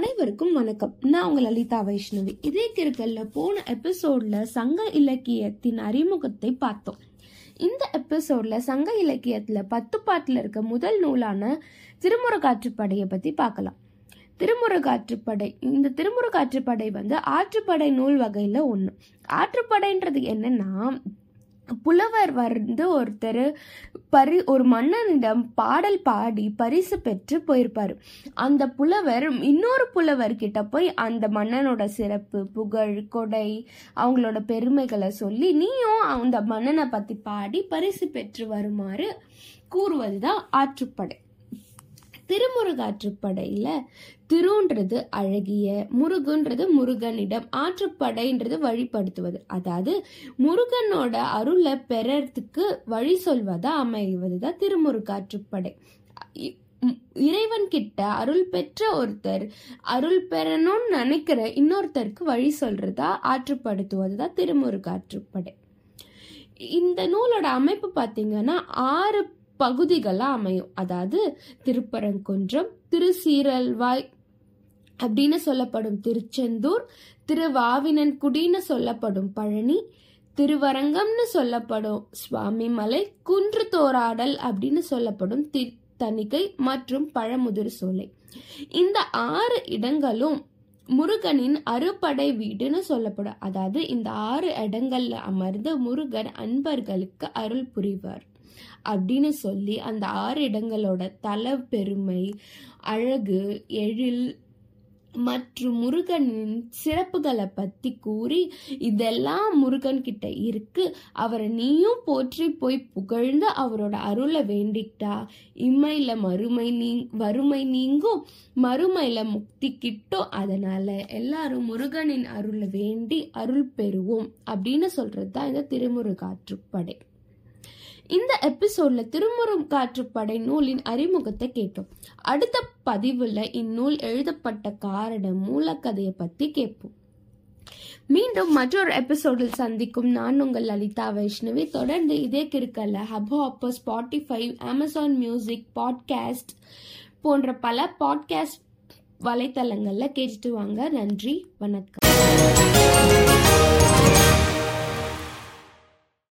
அனைவருக்கும் வணக்கம். நான் உங்கள் லலிதா வைஷ்ணவி. இதே கிருக்கல்ல போன எபிசோட்ல சங்க இலக்கியத்தின் அறிமுகத்தை பார்த்தோம். இந்த எபிசோட்ல சங்க இலக்கியத்துல பத்து பாட்டில் இருக்க முதல் நூலான திருமுருகாற்றுப்படையை பத்தி பார்க்கலாம். திருமுருகாற்றுப்படை இந்த திருமுருகாற்றுப்படை வந்து ஆற்றுப்படை நூல் வகையில ஒன்று ஆற்றுப்படைன்றது என்னன்னா புலவர் வந்து ஒருத்தர் பரி ஒரு மன்னனிடம் பாடல் பாடி பரிசு பெற்று போயிருப்பாரு. அந்த புலவர் இன்னொரு புலவர் கிட்ட போய் அந்த மன்னனோட சிறப்பு புகழ் கொடை அவங்களோட பெருமைகளை சொல்லி நீயும் அந்த மன்னனை பற்றி பாடி பரிசு பெற்று வருமாறு கூறுவது தான் ஆற்றுப்படை. திருமுருகாற்றுப்படையில் திருன்றது அழகிய முருகுன்றது முருகனிடம் ஆற்றுப்படைன்றது வழிபடுத்துவது. அதாவது முருகனோட அருளை பெறறதுக்கு வழி சொல்வதா அமைவதுதான் திருமுருகாற்றுப்படை. இ- இறைவன் கிட்ட அருள் பெற்ற ஒருத்தர் அருள் பெறணும்னு நினைக்கிற இன்னொருத்தருக்கு வழி சொல்றதா ஆற்றுப்படுத்துவதுதான் திருமுருகாற்றுப்படை. இந்த நூலோட அமைப்பு பார்த்தீங்கன்னா ஆறு பகுதிகளாக அமையும். அதாவது திருப்பரங்குன்றம் திருசீரல்வாய் அப்படின்னு சொல்லப்படும் திருச்செந்தூர் திருவாவினன்குடின்னு சொல்லப்படும் பழனி திருவரங்கம்னு சொல்லப்படும் சுவாமிமலை குன்று தோராடல் அப்படின்னு சொல்லப்படும் தி தணிகை மற்றும் பழமுதிர் சோலை. இந்த ஆறு இடங்களும் முருகனின் அறுபடை வீடுன்னு சொல்லப்படும். அதாவது இந்த ஆறு இடங்கள்ல அமர்ந்து முருகன் அன்பர்களுக்கு அருள் புரிவார். அப்படின்னு சொல்லி அந்த ஆறு இடங்களோட தல பெருமை அழகு எழில் மற்றும் முருகனின் சிறப்புகளை பற்றி கூறி இதெல்லாம் முருகன் கிட்ட இருக்கு. அவரை நீயும் போற்றி போய் புகழ்ந்து அவரோட அருளை வேண்டிக்கிட்டா இம்மையில மறுமை நீ வறுமை நீங்கும் மறுமையில முக்தி கிட்டும். அதனால எல்லாரும் முருகனின் அருளை வேண்டி அருள் பெறுவோம் அப்படின்னு சொல்றது தான் இந்த திருமுருகாற்றுப்படை. இந்த எபிசோட்ல திருமுருகாற்றுப்படை நூலின் அறிமுகத்தை கேட்டோம். அடுத்த பதிவுல இந்நூல் எழுதப்பட்ட காரணம் மூலக்கதையை பத்தி கேட்போம். மீண்டும் மற்றொரு எபிசோடில் சந்திக்கும். நான் உங்கள் லலிதா வைஷ்ணவி. தொடர்ந்து இதே கிருக்கல்ல Hubhopper Spotify Amazon music podcast போன்ற பல பாட்காஸ்ட் வலைத்தளங்களில் கேட்டுட்டு வாங்க. நன்றி. வணக்கம்.